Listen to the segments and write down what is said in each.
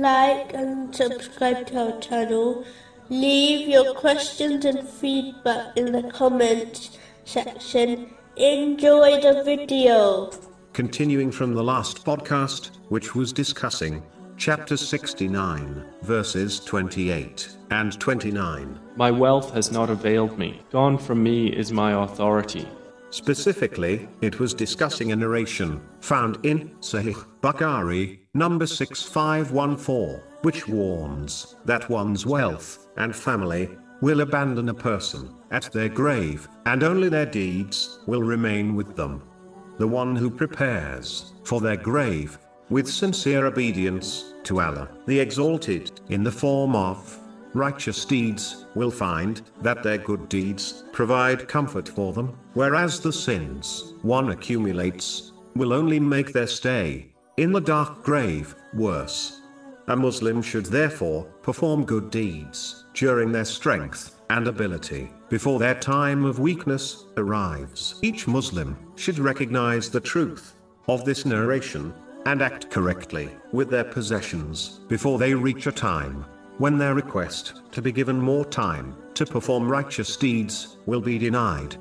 like and subscribe to our channel. Leave your questions and feedback in the comments section. Enjoy the video. Continuing from the last podcast, which was discussing chapter 69, verses 28 and 29. My wealth has not availed me. Gone from me is my authority. Specifically, it was discussing a narration found in Sahih Bukhari, number 6514, which warns that one's wealth and family will abandon a person at their grave, and only their deeds will remain with them. The one who prepares for their grave with sincere obedience to Allah, the Exalted, in the form of righteous deeds, will find that their good deeds provide comfort for them, whereas the sins one accumulates will only make their stay in the dark grave worse. A Muslim should therefore perform good deeds during their strength and ability before their time of weakness arrives. Each Muslim should recognize the truth of this narration and act correctly with their possessions before they reach a time when their request to be given more time to perform righteous deeds will be denied.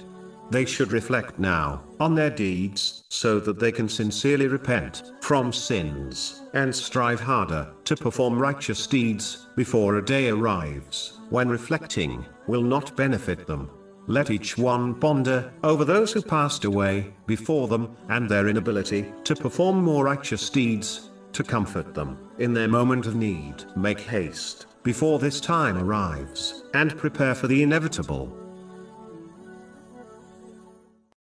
They should reflect now on their deeds so that they can sincerely repent from sins and strive harder to perform righteous deeds before a day arrives when reflecting will not benefit them. Let each one ponder over those who passed away before them and their inability to perform more righteous deeds to comfort them in their moment of need. Make haste before this time arrives and prepare for the inevitable.